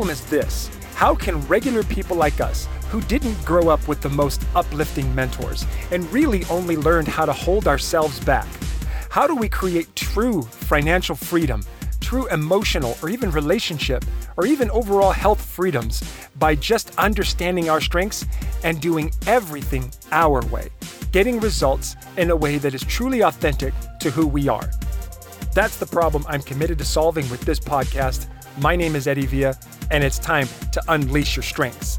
Problem is this how can regular people like us, who didn't grow up with the most uplifting mentors and really only learned how to hold ourselves back, how do we create true financial freedom, true emotional or even relationship, or even overall health freedoms by just understanding our strengths and doing everything our way, getting results in a way that is truly authentic to who we are? That's the problem I'm committed to solving with this podcast. My name is Eddie Villa, and it's time to unleash your strengths.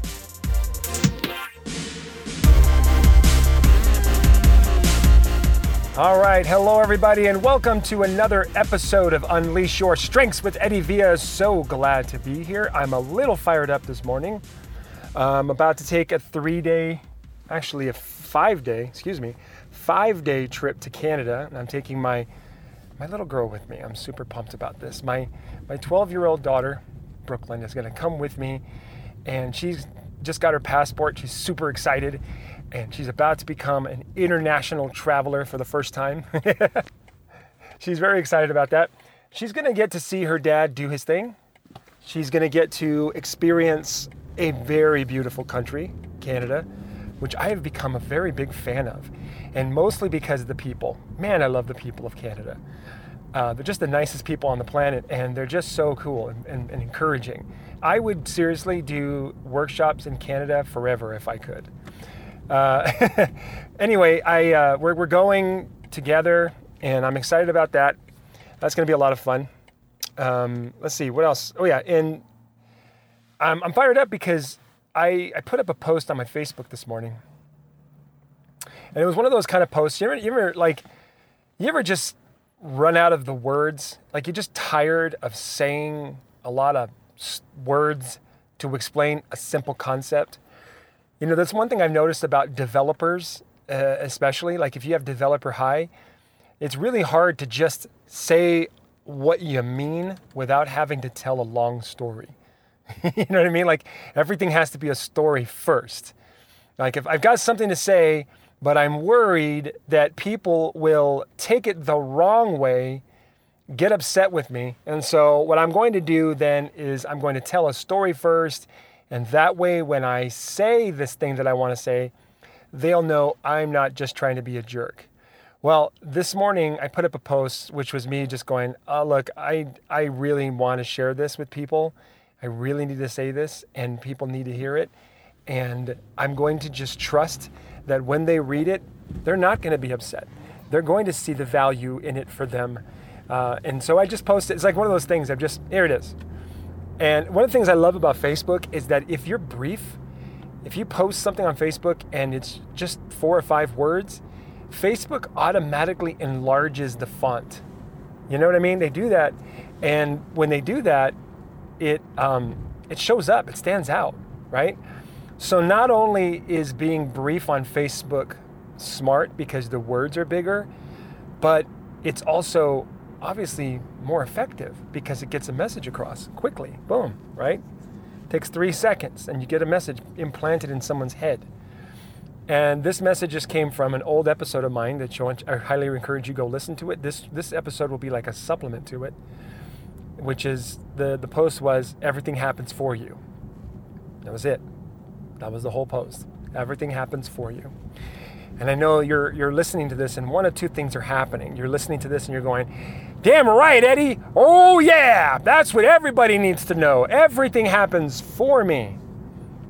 All right, hello everybody, and welcome to another episode of Unleash Your Strengths with Eddie Villa. So glad to be here. I'm a little fired up this morning. I'm about to take a three day, actually a five day, excuse me, five day trip to Canada, and I'm taking my my little girl with me. I'm super pumped about this. My my 12 year old daughter, Brooklyn, is going to come with me, and she's just got her passport. She's super excited, and she's about to become an international traveler for the first time. she's very excited about that. She's going to get to see her dad do his thing. She's going to get to experience a very beautiful country, Canada, which I have become a very big fan of, and mostly because of the people. Man, I love the people of Canada. Uh, they're just the nicest people on the planet, and they're just so cool and, and, and encouraging. I would seriously do workshops in Canada forever if I could. Uh, anyway, I uh, we're, we're going together, and I'm excited about that. That's going to be a lot of fun. Um, let's see what else. Oh yeah, and I'm, I'm fired up because I I put up a post on my Facebook this morning, and it was one of those kind of posts. You ever, you ever like, you ever just run out of the words? Like you're just tired of saying a lot of words to explain a simple concept. You know, that's one thing I've noticed about developers, uh, especially. Like if you have developer high, it's really hard to just say what you mean without having to tell a long story. you know what I mean? Like everything has to be a story first. Like if I've got something to say, but I'm worried that people will take it the wrong way, get upset with me. And so what I'm going to do then is I'm going to tell a story first and that way, when I say this thing that I want to say, they'll know I'm not just trying to be a jerk. Well, this morning I put up a post which was me just going, oh, look, I, I really want to share this with people. I really need to say this, and people need to hear it. And I'm going to just trust that when they read it, they're not going to be upset. They're going to see the value in it for them. Uh, and so I just posted, it's like one of those things, I've just, here it is. And one of the things I love about Facebook is that if you're brief, if you post something on Facebook and it's just four or five words, Facebook automatically enlarges the font. You know what I mean? They do that, and when they do that, it um, it shows up. It stands out, right? So not only is being brief on Facebook smart because the words are bigger, but it's also obviously more effective because it gets a message across quickly. Boom, right? Takes three seconds and you get a message implanted in someone's head. And this message just came from an old episode of mine that you, want, I highly encourage you go listen to it. This this episode will be like a supplement to it, which is the the post was everything happens for you. That was it. That was the whole post. Everything happens for you. And I know you're you're listening to this and one of two things are happening. You're listening to this and you're going, Damn right, Eddie. Oh, yeah. That's what everybody needs to know. Everything happens for me,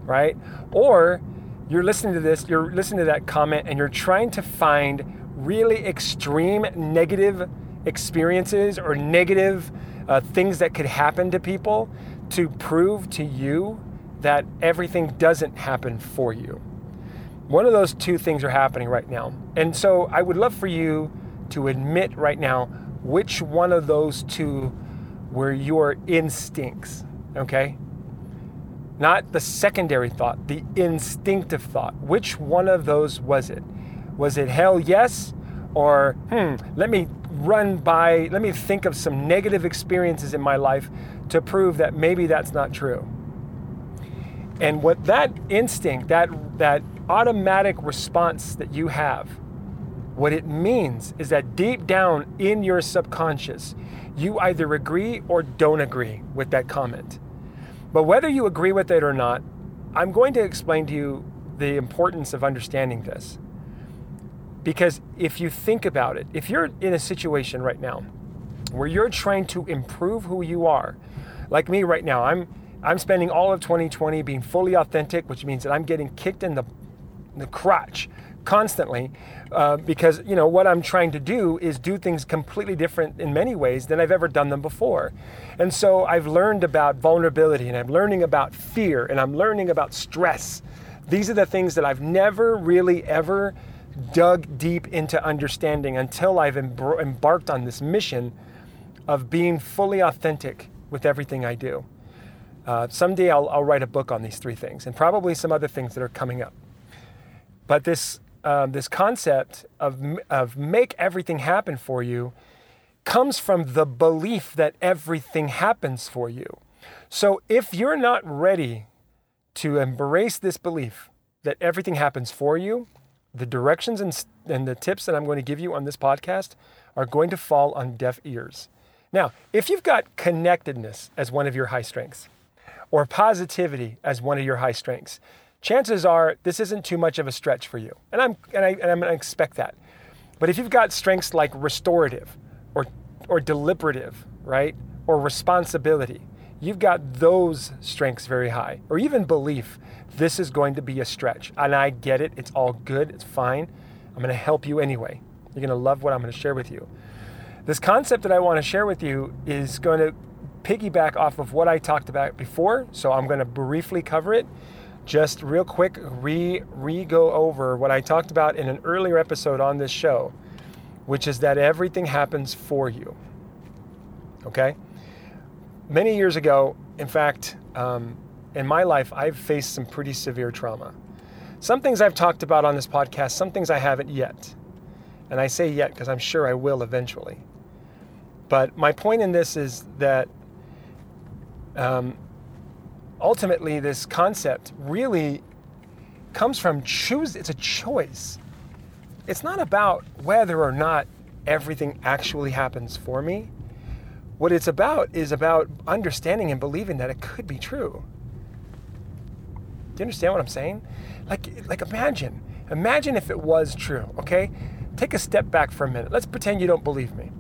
right? Or you're listening to this, you're listening to that comment, and you're trying to find really extreme negative experiences or negative uh, things that could happen to people to prove to you that everything doesn't happen for you. One of those two things are happening right now. And so I would love for you to admit right now which one of those two were your instincts, okay? Not the secondary thought, the instinctive thought. Which one of those was it? Was it hell yes? Or, hmm, let me run by, let me think of some negative experiences in my life to prove that maybe that's not true. And what that instinct, that, that automatic response that you have, what it means is that deep down in your subconscious, you either agree or don't agree with that comment. But whether you agree with it or not, I'm going to explain to you the importance of understanding this. Because if you think about it, if you're in a situation right now where you're trying to improve who you are, like me right now, I'm I'm spending all of 2020 being fully authentic, which means that I'm getting kicked in the the crotch constantly uh, because you know what i'm trying to do is do things completely different in many ways than i've ever done them before. And so i've learned about vulnerability and i'm learning about fear and i'm learning about stress. These are the things that i've never really ever dug deep into understanding until i've embarked on this mission of being fully authentic with everything i do uh, someday I'll, I'll write a book on these three things and probably some other things that are coming up but this, um, this concept of, of make everything happen for you comes from the belief that everything happens for you. So if you're not ready to embrace this belief that everything happens for you, the directions and, and the tips that I'm going to give you on this podcast are going to fall on deaf ears. Now, if you've got connectedness as one of your high strengths, or positivity as one of your high strengths, chances are this isn't too much of a stretch for you. And I'm, and, I, and I'm to expect that. But if you've got strengths like restorative or, or deliberative, right, or responsibility, you've got those strengths very high, or even belief, this is going to be a stretch. And I get it, it's all good, it's fine. I'm to help you anyway. You're to love what I'm to share with you. This concept that I want to share with you is to piggyback off of what I talked about before, so I'm going to briefly cover it just real quick re re go over what I talked about in an earlier episode on this show, which is that everything happens for you. Okay? Many years ago, in fact, um, in my life, I've faced some pretty severe trauma. Some things I've talked about on this podcast, some things I haven't yet. And I say yet because I'm sure I will eventually. But my point in this is that um, ultimately, this concept really comes from choose. It's a choice. It's not about whether or not everything actually happens for me. What it's about is about understanding and believing that it could be true. Do you understand what I'm saying? Like, like imagine, imagine if it was true. Okay, take a step back for a minute. Let's pretend you don't believe me,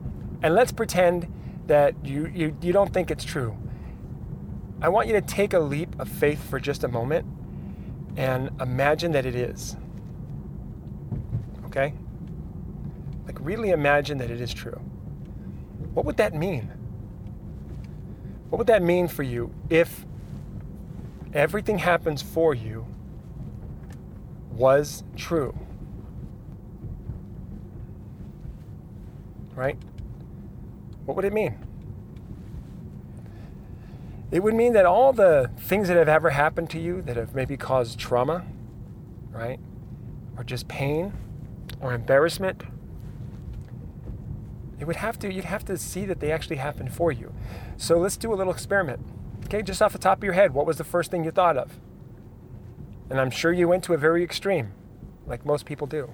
and let's pretend that you you, you don't think it's true. I want you to take a leap of faith for just a moment and imagine that it is. Okay? Like, really imagine that it is true. What would that mean? What would that mean for you if everything happens for you was true? Right? What would it mean? It would mean that all the things that have ever happened to you that have maybe caused trauma, right? Or just pain or embarrassment, it would have to you'd have to see that they actually happened for you. So let's do a little experiment. Okay, just off the top of your head, what was the first thing you thought of? And I'm sure you went to a very extreme, like most people do.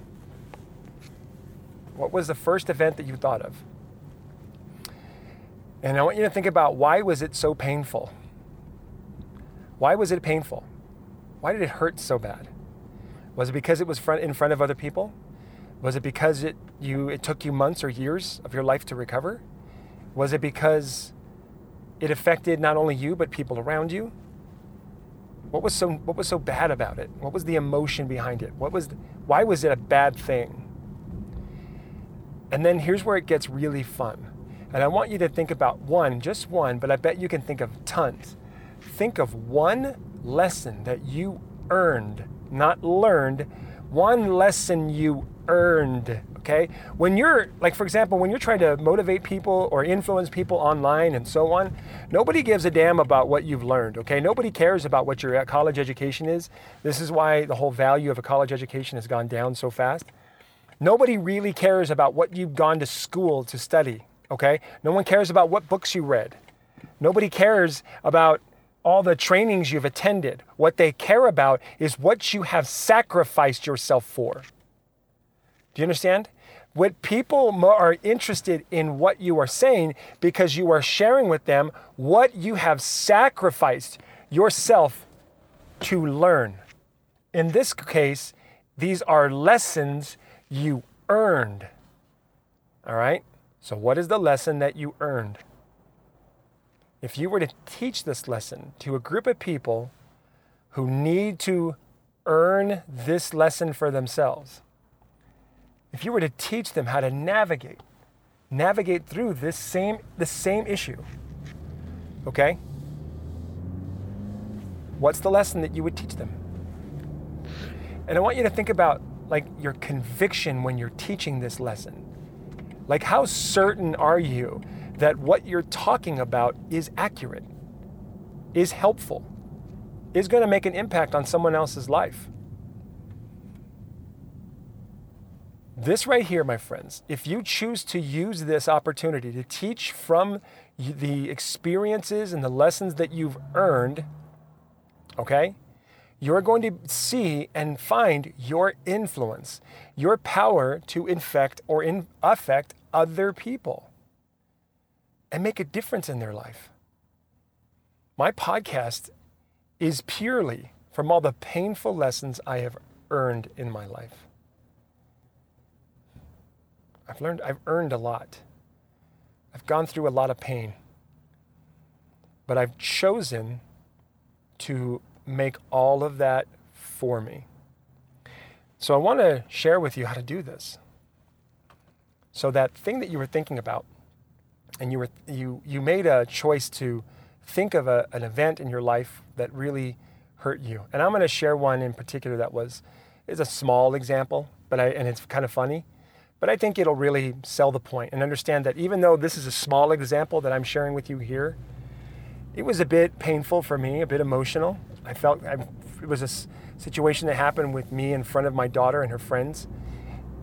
What was the first event that you thought of? And I want you to think about why was it so painful? Why was it painful? Why did it hurt so bad? Was it because it was front, in front of other people? Was it because it, you, it took you months or years of your life to recover? Was it because it affected not only you, but people around you? What was so, what was so bad about it? What was the emotion behind it? What was, why was it a bad thing? And then here's where it gets really fun. And I want you to think about one, just one, but I bet you can think of tons. Think of one lesson that you earned, not learned, one lesson you earned. Okay? When you're, like, for example, when you're trying to motivate people or influence people online and so on, nobody gives a damn about what you've learned. Okay? Nobody cares about what your uh, college education is. This is why the whole value of a college education has gone down so fast. Nobody really cares about what you've gone to school to study okay? No one cares about what books you read. Nobody cares about all the trainings you've attended. What they care about is what you have sacrificed yourself for. Do you understand? What people are interested in what you are saying because you are sharing with them what you have sacrificed. yourself to learn. In this case, these are lessons you earned. All right? So, what is the lesson that you earned? If you were to teach this lesson to a group of people who need to earn this lesson for themselves, if you were to teach them how to navigate, navigate through this same, the same issue, okay? What's the lesson that you would teach them? And I want you to think about like your conviction when you're teaching this lesson. Like how certain are you that what you're talking about is accurate, is helpful, is going to make an impact on someone else's life? This right here, my friends, if you choose to use this opportunity to teach from the experiences and the lessons that you've earned, okay, you're going to see and find your influence, your power to infect or in, affect other people and make a difference in their life. My podcast is purely from all the painful lessons I have earned in my life. I've learned, I've earned a lot. I've gone through a lot of pain. But I've chosen to make all of that for me. So I want to share with you how to do this. So that thing that you were thinking about, and you were you you made a choice to think of a, an event in your life that really hurt you. And I'm going to share one in particular that was is a small example, but I and it's kind of funny. But I think it'll really sell the point and understand that even though this is a small example that I'm sharing with you here, it was a bit painful for me, a bit emotional. I felt I, it was a situation that happened with me in front of my daughter and her friends.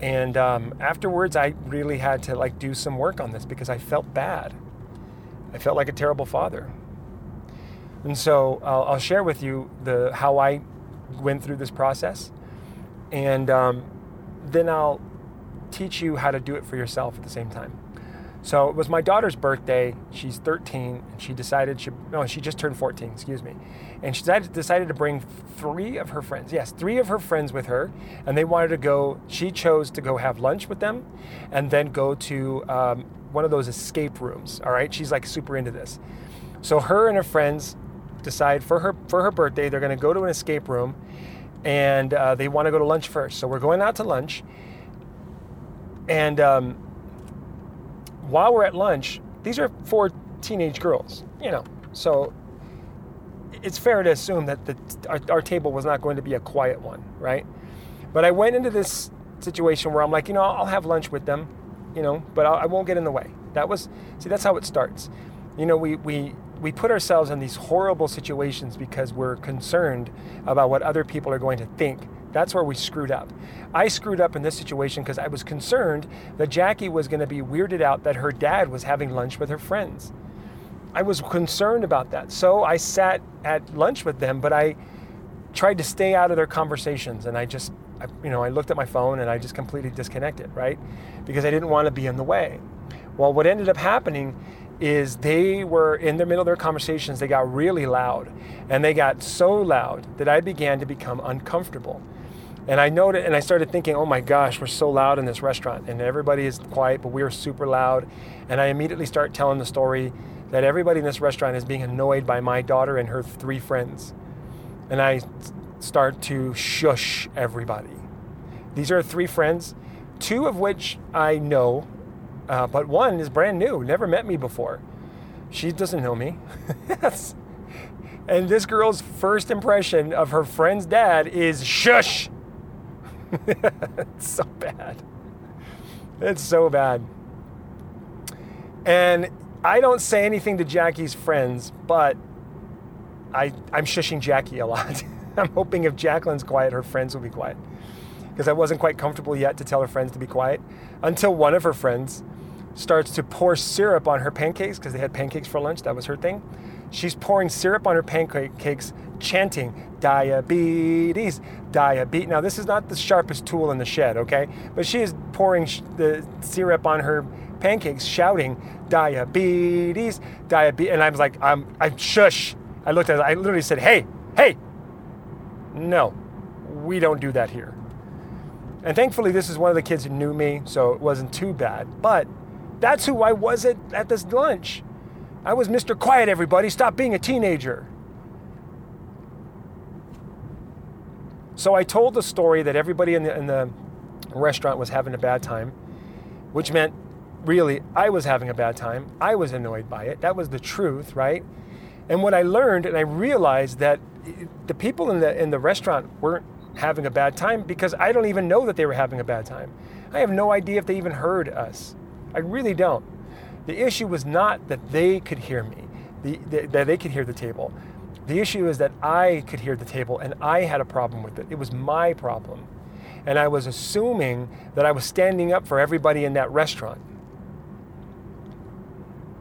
And um, afterwards, I really had to like do some work on this because I felt bad. I felt like a terrible father. And so I'll, I'll share with you the how I went through this process, and um, then I'll teach you how to do it for yourself at the same time. So it was my daughter's birthday. She's 13, and she decided she no, she just turned 14. Excuse me, and she decided, decided to bring three of her friends. Yes, three of her friends with her, and they wanted to go. She chose to go have lunch with them, and then go to um, one of those escape rooms. All right, she's like super into this. So her and her friends decide for her for her birthday they're going to go to an escape room, and uh, they want to go to lunch first. So we're going out to lunch and um, while we're at lunch, these are four teenage girls, you know, so it's fair to assume that the, our, our table was not going to be a quiet one, right? But I went into this situation where I'm like, you know, I'll have lunch with them, you know, but I'll, I will not get in the way. That was, see, that's how it starts. You know, we, we, we put ourselves in these horrible situations because we're concerned about what other people are going to think that's where we screwed up. I screwed up in this situation because I was concerned that Jackie was going to be weirded out that her dad was having lunch with her friends. I was concerned about that. So I sat at lunch with them, but I tried to stay out of their conversations and I just I, you know, I looked at my phone and I just completely disconnected, right? Because I didn't want to be in the way. Well, what ended up happening is they were in the middle of their conversations, they got really loud. And they got so loud that I began to become uncomfortable. And I noted, and I started thinking, oh my gosh, we're so loud in this restaurant, and everybody is quiet, but we're super loud. And I immediately start telling the story that everybody in this restaurant is being annoyed by my daughter and her three friends. And I start to shush everybody. These are three friends, two of which I know, uh, but one is brand new, never met me before. She doesn't know me. yes. And this girl's first impression of her friend's dad is shush. it's so bad. It's so bad. And I don't say anything to Jackie's friends, but I, I'm shushing Jackie a lot. I'm hoping if Jacqueline's quiet, her friends will be quiet. Because I wasn't quite comfortable yet to tell her friends to be quiet until one of her friends starts to pour syrup on her pancakes because they had pancakes for lunch. That was her thing. She's pouring syrup on her pancakes, chanting, diabetes, diabetes. Now, this is not the sharpest tool in the shed, okay? But she is pouring the syrup on her pancakes, shouting, diabetes, diabetes. And I was like, I'm, I'm shush. I looked at it, I literally said, hey, hey, no, we don't do that here. And thankfully, this is one of the kids who knew me, so it wasn't too bad. But that's who I was at, at this lunch. I was Mr. Quiet, everybody. Stop being a teenager. So I told the story that everybody in the, in the restaurant was having a bad time, which meant really I was having a bad time. I was annoyed by it. That was the truth, right? And what I learned and I realized that the people in the in the restaurant weren't having a bad time because I don't even know that they were having a bad time. I have no idea if they even heard us. I really don't. The issue was not that they could hear me, the, the, that they could hear the table. The issue is that I could hear the table and I had a problem with it. It was my problem. And I was assuming that I was standing up for everybody in that restaurant.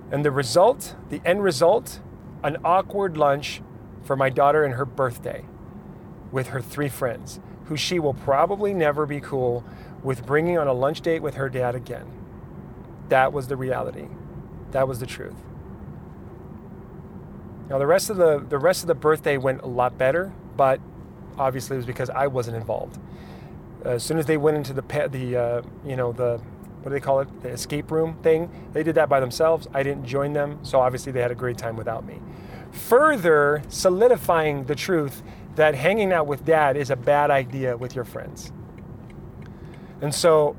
And the result, the end result, an awkward lunch for my daughter and her birthday with her three friends, who she will probably never be cool with bringing on a lunch date with her dad again. That was the reality. That was the truth. Now the rest of the the rest of the birthday went a lot better, but obviously it was because I wasn't involved. As soon as they went into the the uh, you know the what do they call it the escape room thing, they did that by themselves. I didn't join them, so obviously they had a great time without me. Further solidifying the truth that hanging out with dad is a bad idea with your friends. And so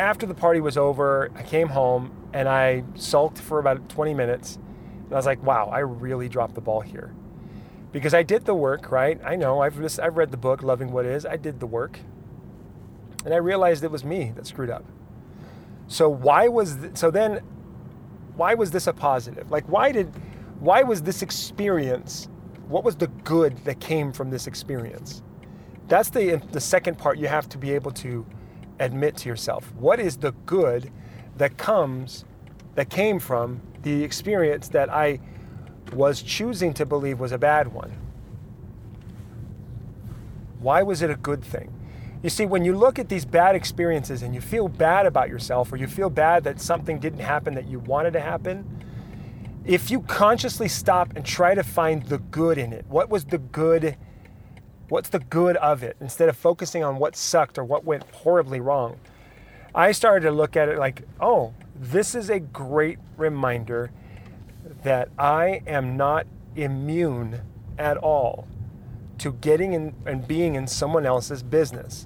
after the party was over, I came home and I sulked for about 20 minutes. And I was like, wow, I really dropped the ball here. Because I did the work, right? I know, I've, just, I've read the book, Loving What Is. I did the work. And I realized it was me that screwed up. So why was, th- so then, why was this a positive? Like, why did, why was this experience what was the good that came from this experience? That's the, the second part you have to be able to admit to yourself. What is the good that comes, that came from the experience that I was choosing to believe was a bad one? Why was it a good thing? You see, when you look at these bad experiences and you feel bad about yourself or you feel bad that something didn't happen that you wanted to happen, if you consciously stop and try to find the good in it, what was the good? What's the good of it? Instead of focusing on what sucked or what went horribly wrong, I started to look at it like, oh, this is a great reminder that I am not immune at all to getting in and being in someone else's business.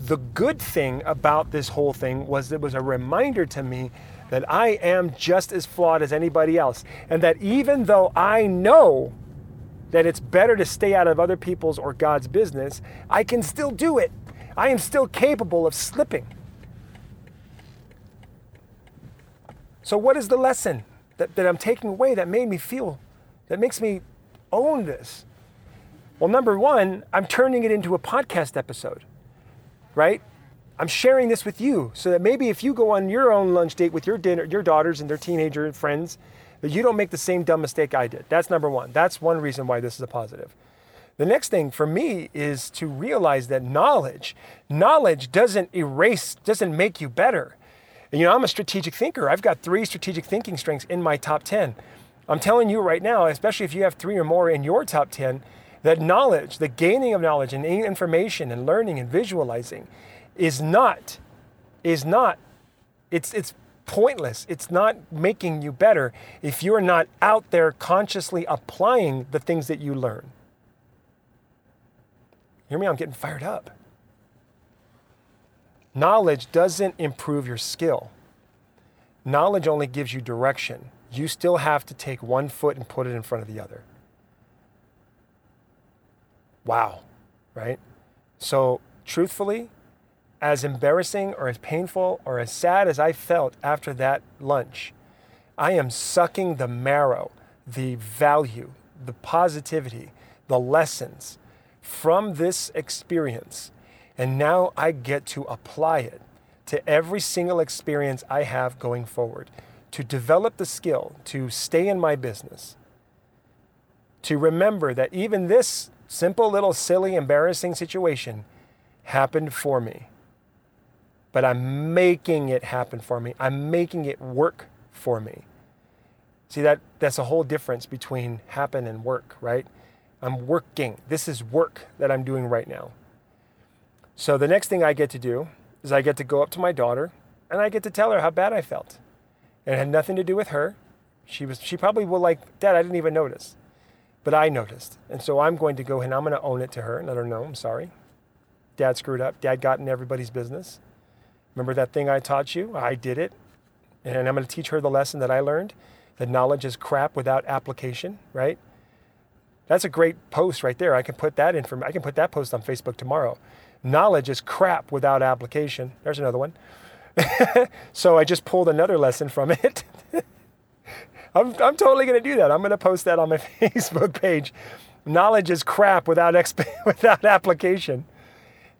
The good thing about this whole thing was it was a reminder to me that I am just as flawed as anybody else. And that even though I know that it's better to stay out of other people's or God's business, I can still do it. I am still capable of slipping. So, what is the lesson that, that I'm taking away that made me feel, that makes me own this? Well, number one, I'm turning it into a podcast episode, right? I'm sharing this with you so that maybe if you go on your own lunch date with your dinner, your daughters and their teenager and friends, that you don't make the same dumb mistake I did. That's number one. That's one reason why this is a positive. The next thing for me is to realize that knowledge, knowledge doesn't erase, doesn't make you better. And you know, I'm a strategic thinker. I've got three strategic thinking strengths in my top 10. I'm telling you right now, especially if you have three or more in your top 10, that knowledge, the gaining of knowledge and information and learning and visualizing is not is not it's it's pointless. It's not making you better if you're not out there consciously applying the things that you learn. Hear me? I'm getting fired up. Knowledge doesn't improve your skill. Knowledge only gives you direction. You still have to take one foot and put it in front of the other. Wow, right? So, truthfully, as embarrassing or as painful or as sad as I felt after that lunch, I am sucking the marrow, the value, the positivity, the lessons from this experience. And now I get to apply it to every single experience I have going forward, to develop the skill to stay in my business, to remember that even this simple little silly embarrassing situation happened for me but I'm making it happen for me. I'm making it work for me. See that that's a whole difference between happen and work, right? I'm working. This is work that I'm doing right now. So the next thing I get to do is I get to go up to my daughter and I get to tell her how bad I felt. And it had nothing to do with her. She was she probably will like, Dad, I didn't even notice. But I noticed. And so I'm going to go and I'm going to own it to her and let her know I'm sorry. Dad screwed up. Dad got in everybody's business. Remember that thing I taught you? I did it. And I'm going to teach her the lesson that I learned that knowledge is crap without application, right? That's a great post right there. I can put that in from I can put that post on Facebook tomorrow. Knowledge is crap without application. There's another one. so I just pulled another lesson from it. I'm, I'm totally going to do that. I'm going to post that on my Facebook page. Knowledge is crap without exp- without application.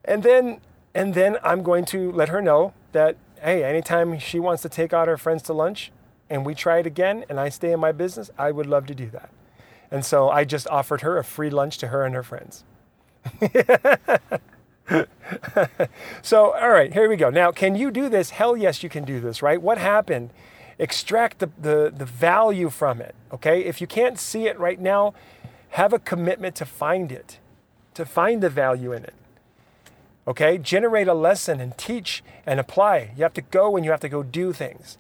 And then and then I'm going to let her know that hey, anytime she wants to take out her friends to lunch and we try it again and I stay in my business, I would love to do that. And so I just offered her a free lunch to her and her friends. so, all right, here we go. Now, can you do this? Hell yes, you can do this, right? What happened? Extract the, the, the value from it, okay? If you can't see it right now, have a commitment to find it, to find the value in it. Okay? Generate a lesson and teach and apply. You have to go and you have to go do things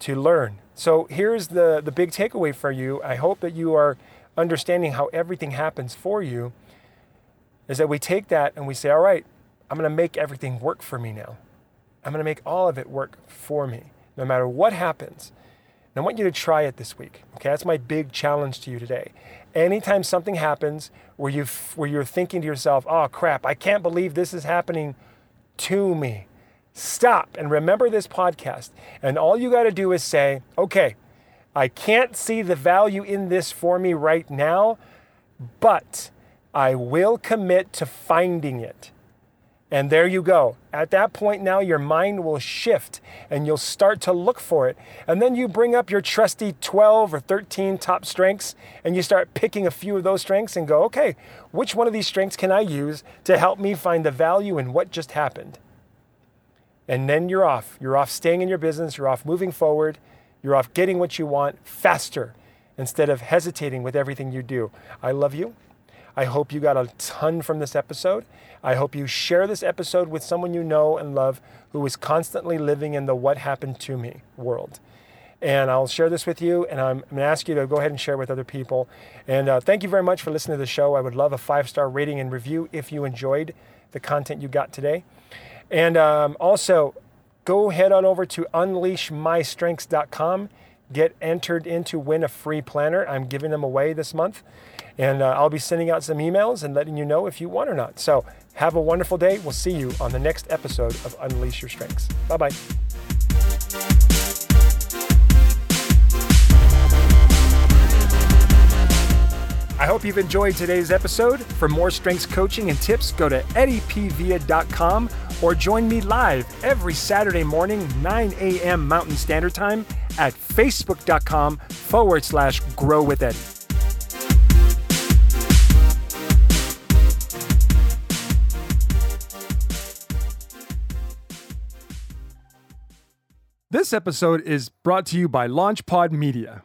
to learn. So here's the, the big takeaway for you. I hope that you are understanding how everything happens for you. Is that we take that and we say, all right, I'm going to make everything work for me now. I'm going to make all of it work for me, no matter what happens. And I want you to try it this week. Okay, that's my big challenge to you today. Anytime something happens where you where you're thinking to yourself, "Oh crap, I can't believe this is happening to me." Stop and remember this podcast. And all you got to do is say, "Okay, I can't see the value in this for me right now, but I will commit to finding it." And there you go. At that point now, your mind will shift and you'll start to look for it. And then you bring up your trusty 12 or 13 top strengths and you start picking a few of those strengths and go, okay, which one of these strengths can I use to help me find the value in what just happened? And then you're off. You're off staying in your business, you're off moving forward, you're off getting what you want faster instead of hesitating with everything you do. I love you. I hope you got a ton from this episode. I hope you share this episode with someone you know and love who is constantly living in the what happened to me world. And I'll share this with you, and I'm, going to ask you to go ahead and share with other people. And uh, thank you very much for listening to the show. I would love a five star rating and review if you enjoyed the content you got today. And um, also, go head on over to unleashmystrengths.com. Get entered in to win a free planner. I'm giving them away this month. And uh, I'll be sending out some emails and letting you know if you want or not. So have a wonderful day. We'll see you on the next episode of Unleash Your Strengths. Bye bye. I hope you've enjoyed today's episode. For more strengths coaching and tips, go to eddiepvilla.com or join me live every Saturday morning, 9 a.m. Mountain Standard Time at facebook.com forward slash grow with Eddie. This episode is brought to you by LaunchPod Media.